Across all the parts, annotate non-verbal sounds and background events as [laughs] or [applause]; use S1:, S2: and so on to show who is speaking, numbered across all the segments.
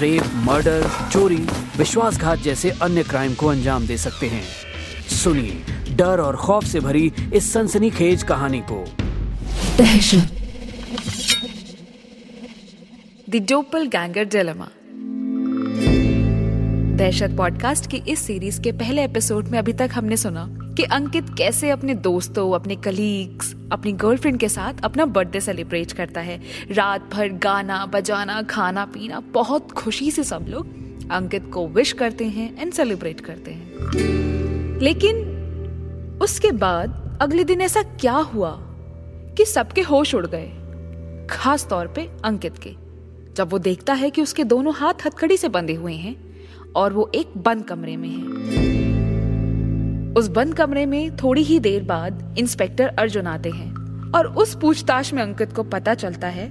S1: Rape murder चोरी विश्वासघात जैसे अन्य क्राइम को अंजाम दे सकते हैं। सुनिए डर और खौफ से भरी इस सनसनीखेज कहानी को।
S2: Dahshat.
S3: The doppelganger dilemma Dahshat podcast की इस सीरीज़ के पहले एपिसोड में अभी तक हमने सुना कि अंकित कैसे अपने दोस्तों, अपने कलीग्स अपनी गर्लफ्रेंड के साथ अपना बर्थडे सेलिब्रेट करता है। रात भर गाना, बजाना, खाना, पीना, बहुत खुशी से सब लोग अंकित को विश करते हैं एंड सेलिब्रेट करते हैं। लेकिन उसके बाद अगले दिन ऐसा क्या हुआ कि सबके होश उड़ गए, खास तौर पे अंकित के, जब वो देखता है कि उसके दोनों हाथ हथकड़ी से बंधे हुए हैं। और वो एक बंद कमरे में है। उस बंद कमरे में थोड़ी ही देर बाद इंस्पेक्टर अर्जुन आते हैं और उस पूछताछ में अंकित को पता चलता है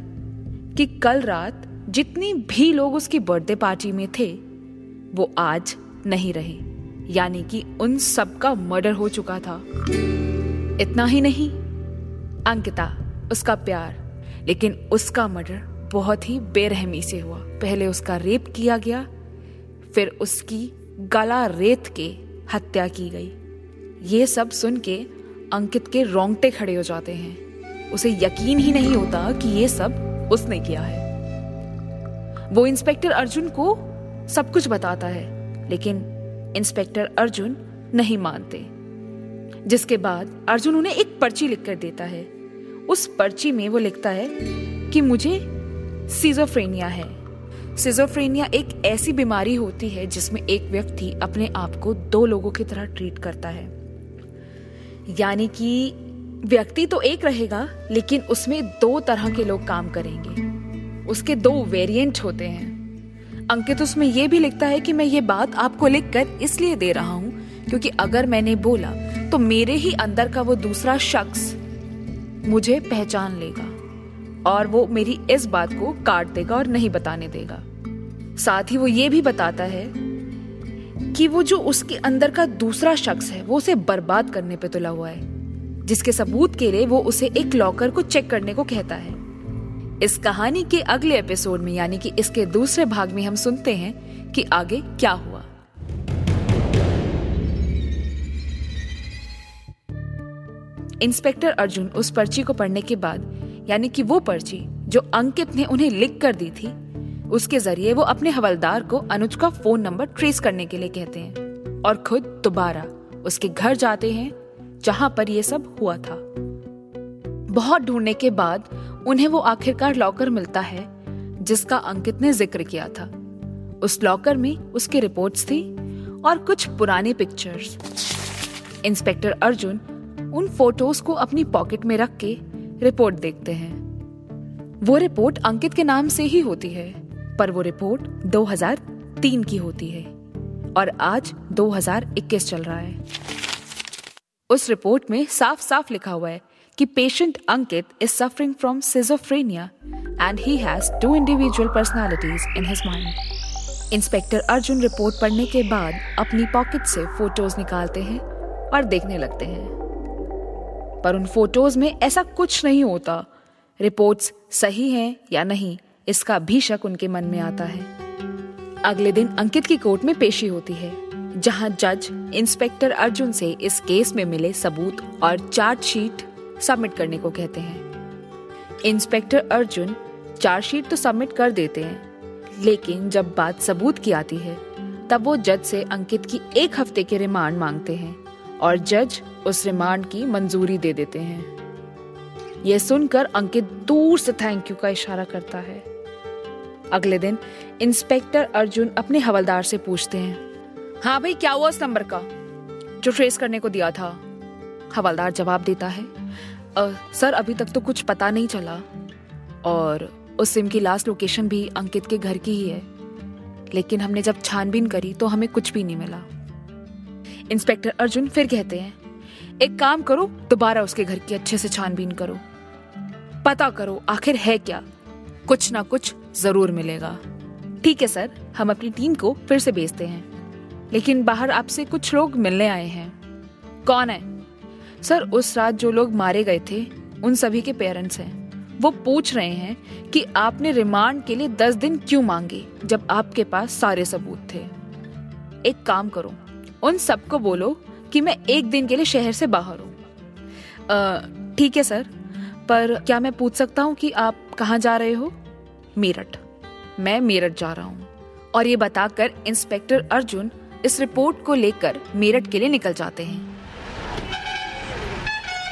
S3: कि कल रात जितनी भी लोग उसकी बर्थडे पार्टी में थे, वो आज नहीं रहे। यानी कि उन सबका मर्डर हो चुका था। इतना ही नहीं, अंकिता, उसका प्यार, लेकिन उसका मर्डर बहुत ही बेरहमी से हुआ। पहले उसका रेप किया गया फिर उसकी गला रेत के हत्या की गई। ये सब सुन के अंकित के रोंगटे खड़े हो जाते हैं। उसे यकीन ही नहीं होता कि ये सब उसने किया है। वो इंस्पेक्टर अर्जुन को सब कुछ बताता है, लेकिन इंस्पेक्टर अर्जुन नहीं मानते। जिसके बाद अर्जुन उन्हें एक पर्ची लिखकर देता है। उस पर्ची में वो लिखता है कि मुझे सीजोफ्रेनिया है। सिजोफ्रेनिया एक ऐसी बीमारी होती है जिसमें एक व्यक्ति अपने आप को दो लोगों की तरह ट्रीट करता है। यानी कि व्यक्ति तो एक रहेगा, लेकिन उसमें दो तरह के लोग काम करेंगे। उसके दो वेरिएंट होते हैं। अंकित उसमें यह भी लिखता है कि मैं ये बात आपको लिखकर इसलिए दे रहा हूँ क्योंकि अगर मैंने बोला तो मेरे ही अंदर का वो दूसरा शख्स मुझे पहचान लेगा और वो मेरी इस बात को काट देगा और नहीं बताने देगा। साथ ही वो ये भी बताता है कि वो जो उसके अंदर का दूसरा शख्स है, वो उसे बर्बाद करने पे तुला हुआ है। जिसके सबूत के लिए वो उसे एक लॉकर को चेक करने को कहता है। इस कहानी के अगले एपिसोड में, यानी कि इसके दूसरे भाग में हम सुनते हैं कि आगे क्या हुआ। इंस्पेक्टर अर्जुन उस पर्ची को पढ़ने के बाद, यानी कि वो पर्ची जो अंकित ने उन्हें लिख कर दी थी उसके ज़रिए वो अपने हवलदार को अनुज का फ़ोन नंबर ट्रेस करने के लिए कहते हैं। और खुद दोबारा उसके घर जाते हैं, जहाँ पर ये सब हुआ था। बहुत ढूँढने के बाद उन्हें वो आखिरकार लॉकर मिलता है, जिसका अंकित ने ज़िक्र किया था। उस लॉकर में उसकी रिपोर्ट्स थी और कुछ पुराने पिक्चर्स इंस्पेक्टर अर्जुन उन फ़ोटोज़ को अपनी पॉकेट में रख के रिपोर्ट देखते हैं। वो रिपोर्ट अंकित के नाम से ही होती है। पर वो रिपोर्ट 2003 की होती है। और आज 2021 चल रहा है। उस रिपोर्ट में साफ़ साफ़ लिखा हुआ है कि patient Ankit is suffering from schizophrenia and he has two individual personalities in his mind inspector Arjun report पढ़ने के बाद अपनी पॉकेट से फ़ोटोज़ निकालते हैं और देखने लगते हैं। पर उन फ़ोटोज़ में ऐसा कुछ नहीं होता। रिपोर्ट्स सही हैं या नहीं? इसका भी शक उनके मन में आता है। अगले दिन अंकित की कोर्ट में पेशी होती है, जहाँ जज, इंस्पेक्टर अर्जुन से इस केस में मिले सबूत और चार्जशीट सबमिट करने को कहते हैं। इंस्पेक्टर अर्जुन चार्जशीट तो सबमिट कर देते हैं, लेकिन जब बात सबूत की आती है, तब वो जज से अंकित की एक हफ़्ते के रिमांड मांगते हैं और जज उस रिमांड की मंजूरी दे देते हैं। यह सुनकर अंकित दूर से थैंक यू का इशारा करता है। अगले दिन इंस्पेक्टर अर्जुन अपने हवलदार से पूछते हैं हाँ भाई क्या हुआ उस नंबर का? जो ट्रेस करने को दिया था। हवलदार जवाब देता है आ, सर अभी तक तो कुछ पता नहीं चला। और उस सिम की लास्ट लोकेशन भी अंकित के घर की ही है। लेकिन हमने जब छानबीन करी तो हमें कुछ भी नहीं मिला। इंस्पेक्टर अर्जुन फिर कहते हैं एक काम करो दोबारा उसके घर की अच्छे से छानबीन करो। पता करो आखिर है क्या। कुछ ना कुछ ज़रूर मिलेगा। ठीक है, सर। हम अपनी टीम को फिर से भेजते हैं। लेकिन बाहर आपसे कुछ लोग मिलने आए हैं। कौन है? सर, उस रात जो लोग मारे गए थे, उन सभी के पेरेंट्स हैं। वो पूछ रहे हैं कि आपने रिमांड के लिए दस दिन क्यों मांगे, जब आपके पास सारे सबूत थे। एक काम करो, उन सबको बोलो कि मैं एक दिन के लिए शहर से बाहर हूँ। ठीक है, सर। पर क्या मैं पूछ सकता हूँ कि आप कहाँ जा रहे हो? मेरठ। मैं मेरठ जा रहा हूँ। और ये बताकर इंस्पेक्टर अर्जुन इस रिपोर्ट को लेकर मेरठ के लिए निकल जाते हैं।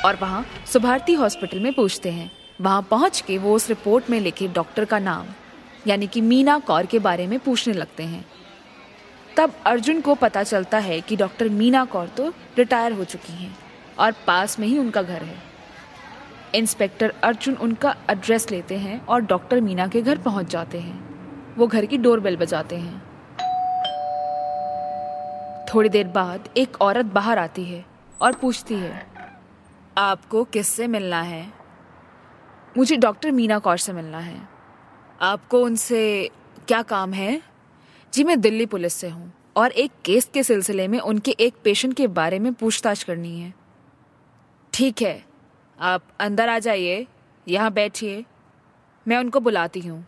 S3: और वहाँ सुभारती हॉस्पिटल में पूछते हैं। वहाँ पहुँच के वो उस रिपोर्ट में लिखे डॉक्टर का नाम, यानी कि मीना कौर के बारे में पूछने लगते हैं। तब अर्जुन को पता चलता है कि डॉक्टर मीना कौर तो रिटायर हो चुकी हैं और पास में ही उनका घर है। इंस्पेक्टर अर्जुन उनका एड्रेस लेते हैं और डॉक्टर मीना के घर पहुँच जाते हैं। वो घर की डोरबेल बजाते हैं। थोड़ी देर बाद एक औरत बाहर आती है और पूछती है, आपको किससे मिलना है? मुझे डॉक्टर मीना कौर से मिलना है। आपको उनसे क्या काम है? जी, मैं दिल्ली पुलिस से हूँ और एक केस के सिलसिले में उनके एक पेशेंट के बारे में पूछताछ करनी है। ठीक है आप अंदर आ जाइए, यहाँ बैठिए, मैं उनको बुलाती हूँ।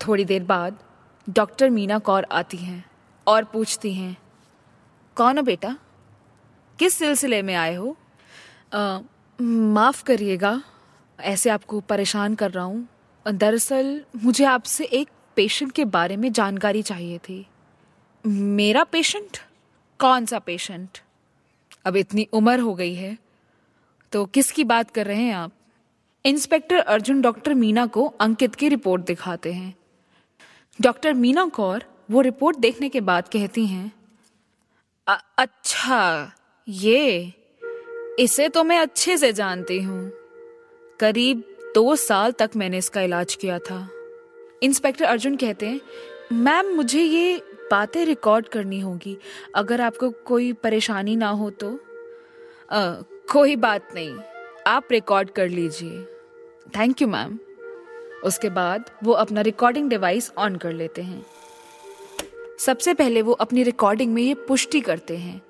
S3: थोड़ी देर बाद डॉक्टर मीना कौर आती हैं और पूछती हैं, कौन हो बेटा? किस सिलसिले में आए हो? माफ़ करिएगा, ऐसे आपको परेशान कर रहा हूँ। दरअसल मुझे आपसे एक पेशेंट के बारे में जानकारी चाहिए थी। मेरा पेशेंट कौन सा पेशेंट अब इतनी उम्र हो गई है तो किसकी बात कर रहे हैं आप? इंस्पेक्टर अर्जुन डॉक्टर मीना को अंकित की रिपोर्ट दिखाते हैं। डॉक्टर मीना कौर वो रिपोर्ट देखने के बाद कहती हैं अच्छा ये, इसे तो मैं अच्छे से जानती हूँ। करीब दो साल तक मैंने इसका इलाज किया था। इंस्पेक्टर अर्जुन कहते हैं, मैम, मुझे ये बातें रिकॉर्ड करनी होगी। अगर आपको कोई परेशानी ना हो तो? आ, कोई बात नहीं। आप रिकॉर्ड कर लीजिए। थैंक यू मैम उसके बाद वो अपना रिकॉर्डिंग डिवाइस ऑन कर लेते हैं। सबसे पहले वो अपनी रिकॉर्डिंग में ये पुष्टि करते हैं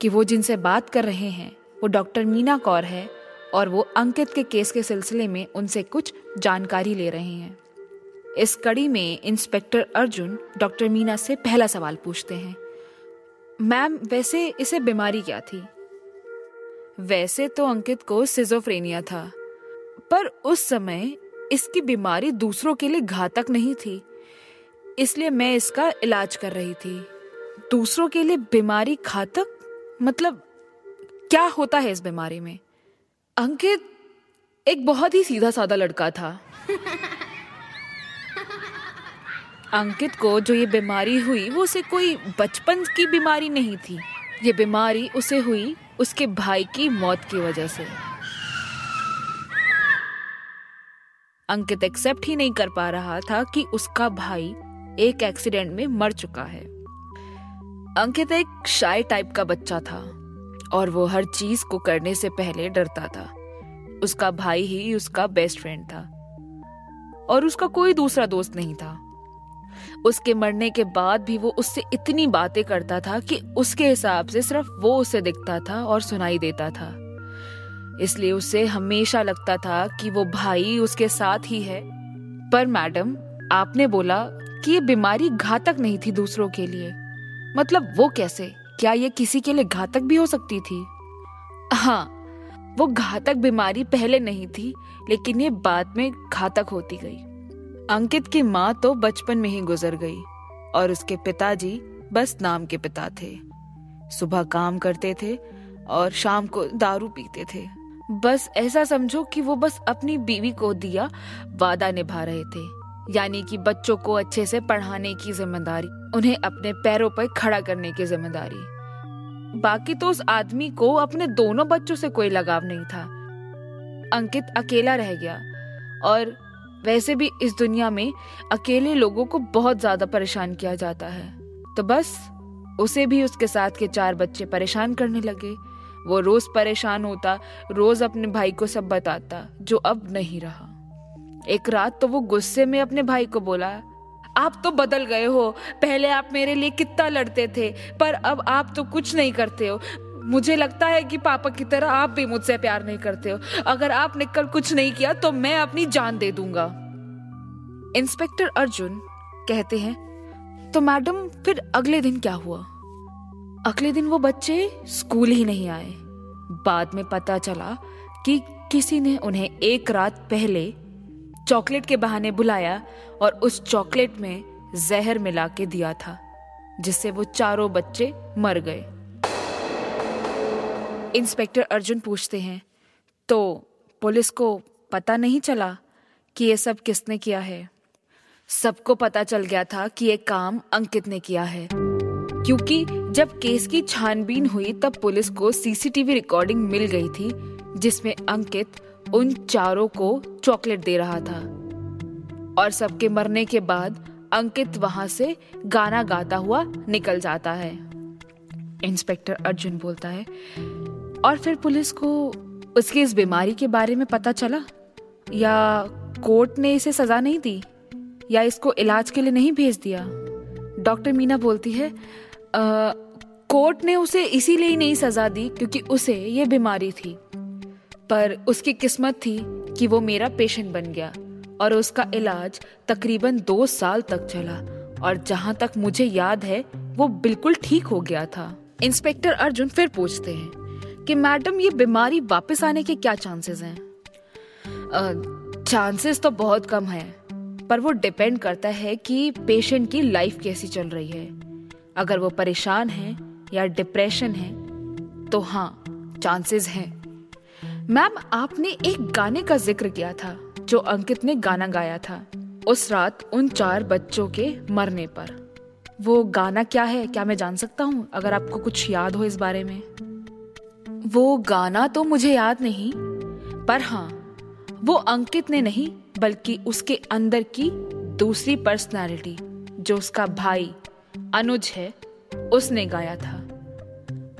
S3: कि वो जिनसे बात कर रहे हैं वो डॉक्टर मीना कौर है और वो अंकित के केस के सिलसिले में उनसे कुछ जानकारी ले रहे हैं। इस कड़ी में इंस्पेक्टर अर्जुन, डॉक्टर मीना से पहला सवाल पूछते हैं। मैम, वैसे इसे बीमारी क्या थी? वैसे तो अंकित को सिजोफ्रेनिया था, पर उस समय इसकी बीमारी दूसरों के लिए घातक नहीं थी, इसलिए मैं इसका इलाज कर रही थी। दूसरों के लिए बीमारी घातक? मतलब क्या होता है इस बीमारी में? अंकित एक बहुत ही सीधा साधा लड़का था। [laughs] अंकित को जो ये बीमारी हुई, वो उसे कोई बचपन की बीमारी नहीं थी। ये बीमारी उसे हुई उसके भाई की मौत की वजह से। अंकित एक्सेप्ट ही नहीं कर पा रहा था कि उसका भाई एक एक्सीडेंट में मर चुका है। अंकित एक शाय टाइप का बच्चा था और वो हर चीज़ को करने से पहले डरता था। उसका भाई ही उसका बेस्ट फ्रेंड था और उसका कोई दूसरा दोस्त नहीं था। उसके मरने के बाद भी वो उससे इतनी बातें करता था कि उसके हिसाब से सिर्फ़ वो उसे दिखता था और सुनाई देता था। इसलिए उसे हमेशा लगता था कि वो भाई उसके साथ ही है। पर मैडम, आपने बोला कि ये बीमारी घातक नहीं थी दूसरों के लिए। मतलब वो कैसे? क्या ये किसी के लिए घातक भी हो सकती थी? हाँ वो घातक बीमारी पहले नहीं थी, लेकिन ये बाद में घातक होती गई। अंकित की माँ तो बचपन में ही गुजर गई और उसके पिताजी बस नाम के पिता थे। सुबह काम करते थे और शाम को दारू पीते थे। बस ऐसा समझो कि वो बस अपनी बीवी को दिया, वादा निभा रहे थे। यानी कि बच्चों को अच्छे से पढ़ाने की ज़िम्मेदारी, उन्हें अपने पैरों पर खड़ा करने की ज़िम्मेदारी। बाकी तो उस आदमी को अपने दोनों बच्चों से कोई लगाव नहीं था। अंकित अकेला रह गया और वैसे भी इस दुनिया में अकेले लोगों को बहुत ज़्यादा परेशान किया जाता है। तो बस, उसे भी उसके साथ के चार बच्चे परेशान करने लगे। वो रोज परेशान होता, रोज अपने भाई को सब बताता, जो अब नहीं रहा। एक रात तो वो गुस्से में अपने भाई को बोला, आप तो बदल गए हो। पहले आप मेरे लिए कितना लड़ते थे, पर अब आप तो कुछ नहीं करते हो। मुझे लगता है कि पापा की तरह आप भी मुझसे प्यार नहीं करते हो। अगर आपने कल कुछ नहीं किया तो मैं अपनी जान दे दूँगा। इंस्पेक्टर अर्जुन कहते हैं तो मैडम, फिर अगले दिन क्या हुआ? अगले दिन वो बच्चे स्कूल ही नहीं आए। बाद में पता चला कि किसी ने उन्हें एक रात पहले चॉकलेट के बहाने बुलाया और उस चॉकलेट में जहर मिला के दिया था, जिससे वो चारों बच्चे मर गए। इंस्पेक्टर अर्जुन पूछते हैं तो पुलिस को पता नहीं चला कि ये सब किसने किया है? सबको पता चल गया था कि ये काम अंकित ने किया है। क्योंकि जब केस की छानबीन हुई, तब पुलिस को सीसीटीवी रिकॉर्डिंग मिल गई थी, जिसमें अंकित उन चारों को चॉकलेट दे रहा था। और सबके मरने के बाद अंकित वहाँ से गाना गाता हुआ निकल जाता है। इंस्पेक्टर अर्जुन बोलता है और फिर पुलिस को उसकी इस बीमारी के बारे में पता चला? या कोर्ट ने इसे सजा नहीं दी? या इसको इलाज के लिए नहीं भेज दिया? डॉक्टर मीना बोलती है आ, कोर्ट ने उसे इसीलिए ही नहीं सजा दी क्योंकि उसे ये बीमारी थी। पर उसकी किस्मत थी कि वो मेरा पेशेंट बन गया और उसका इलाज तकरीबन दो साल तक चला और जहाँ तक मुझे याद है वो बिल्कुल ठीक हो गया था। इंस्पेक्टर अर्जुन फिर पूछते हैं कि मैडम, ये बीमारी वापस आने के क्या चांसेस हैं? चांसेस तो बहुत कम है, पर वो डिपेंड करता है कि पेशेंट की लाइफ कैसी चल रही है। अगर वो परेशान है या डिप्रेशन है तो हाँ चांसेस हैं। मैम, आपने एक गाने का ज़िक्र किया था, जो अंकित ने गाना गाया था, उस रात उन चार बच्चों के मरने पर। वो गाना क्या है, क्या मैं जान सकता हूँ, अगर आपको कुछ याद हो इस बारे में? वो गाना तो मुझे याद नहीं, पर हाँ वो अंकित ने नहीं, बल्कि उसके अंदर की दूसरी पर्सनालिटी जो उसका भाई, अनुज है, उसने गाया था।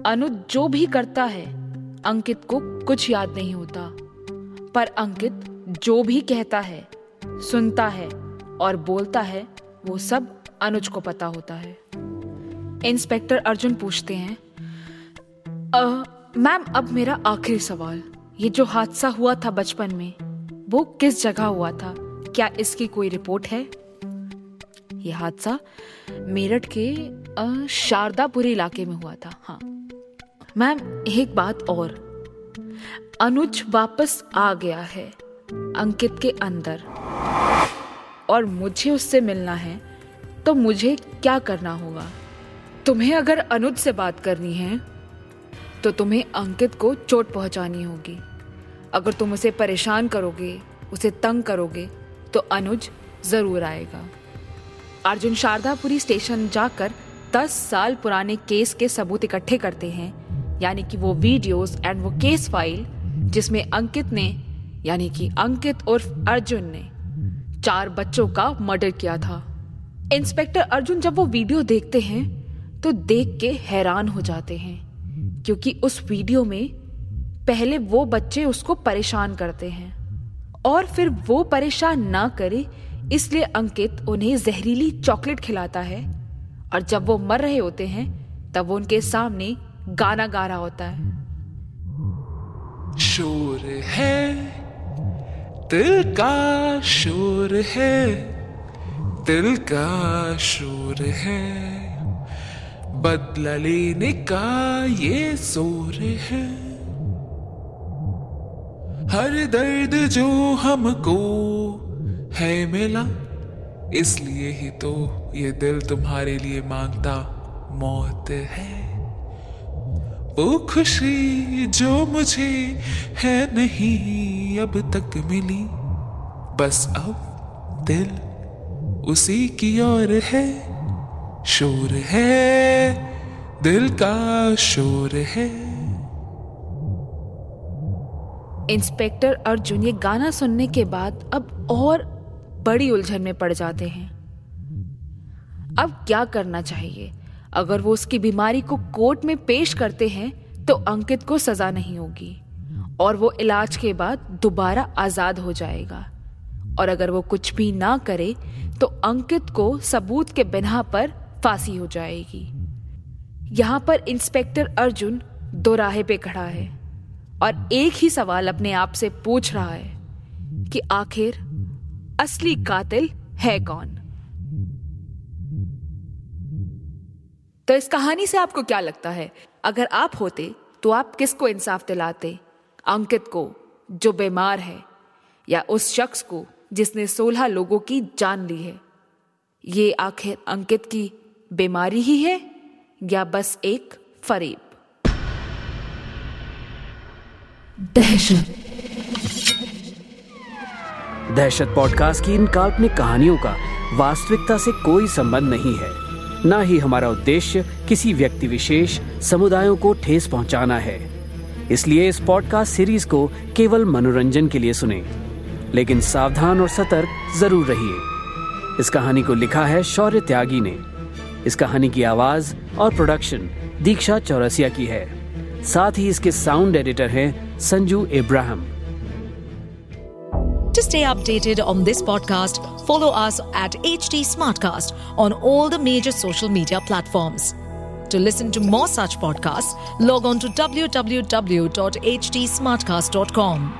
S3: अनुज जो भी करता है, अंकित को कुछ याद नहीं होता। पर अंकित जो भी कहता है, सुनता है और बोलता है, वो सब अनुज को पता होता है। इंस्पेक्टर अर्जुन पूछते हैं मैम अब मेरा आखिरी सवाल। ये जो हादसा हुआ था बचपन में, वो किस जगह हुआ था? क्या इसकी कोई रिपोर्ट है? ये हादसा मेरठ के शारदापुरी इलाके में हुआ था हाँ। मैम एक बात और। अनुज वापस आ गया है, अंकित के अंदर। और मुझे उससे मिलना है तो मुझे क्या करना होगा? तुम्हें अगर अनुज से बात करनी है तो तुम्हें अंकित को चोट पहुंचानी होगी। अगर तुम उसे परेशान करोगे, उसे तंग करोगे तो अनुज ज़रूर आएगा। अर्जुन शारदापुरी स्टेशन जाकर दस साल पुराने केस के सबूत इकट्ठे करते हैं, यानी कि वो वीडियोस एंड वो केस फ़ाइल, जिसमें अंकित ने, यानी कि अंकित उर्फ़ अर्जुन ने, चार बच्चों का मर्डर किया था। इंस्पेक्टर अर्जुन जब वो वीडियो देखते हैं तो देख के हैरान हो जाते हैं। क्योंकि उस वीडियो में पहले वो बच्चे उसको परेशान करते हैं। और फिर वो परेशान ना करे, इसलिए अंकित उन्हें जहरीली चॉकलेट खिलाता है। और जब वो मर रहे होते हैं, तब वो उनके सामने गाना गा रहा होता है।
S4: शोर है, दिल का शोर है, दिल का शोर है। बदला लेने का ये ज़ोर है। हर दर्द जो हमको है मिला, इसलिए ही तो ये दिल तुम्हारे लिए माँगता मौत है। वो खुशी जो मुझे है नहीं अब तक मिली, बस अब दिल उसी की ओर है। शोर है, दिल का शोर है।
S3: इंस्पेक्टर अर्जुन, ये गाना सुनने के बाद अब और बड़ी उलझन में पड़ जाते हैं। अब क्या करना चाहिए? अगर वो उसकी बीमारी को कोर्ट में पेश करते हैं तो अंकित को सजा नहीं होगी, और वो इलाज के बाद दोबारा आज़ाद हो जाएगा। और अगर वो कुछ भी ना करे तो अंकित को सबूत के बिना पर फांसी हो जाएगी। यहाँ पर इंस्पेक्टर अर्जुन दोराहे पे खड़ा है और एक ही सवाल अपने आप से पूछ रहा है कि आखिर असली कातिल है कौन? तो इस कहानी से आपको क्या लगता है? अगर आप होते तो आप किसको इंसाफ दिलाते? अंकित को, जो बीमार है, या उस शख्स को, जिसने सोलह लोगों की जान ली है? ये आखिर अंकित की बीमारी ही है या बस एक फरेब?
S2: दहशत।
S1: दहशत पॉडकास्ट की इन काल्पनिक कहानियों का वास्तविकता से कोई संबंध नहीं है। ना ही हमारा उद्देश्य किसी व्यक्ति विशेष समुदायों को ठेस पहुंचाना है। इसलिए इस पॉडकास्ट सीरीज़ को केवल मनोरंजन के लिए सुने। लेकिन सावधान और सतर्क ज़रूर रहिए। इस कहानी को लिखा है शौर्य त्यागी ने। इस कहानी की आवाज़ और प्रोडक्शन दीक्षा चौरसिया की है। साथ ही इसके साउंड एडिटर हैं Sanju Ibrahim.
S2: To stay updated on this podcast follow us at H T smart cast on all the major social media platform to listen to more such podcast log on to W W W dot H T smart cast dot com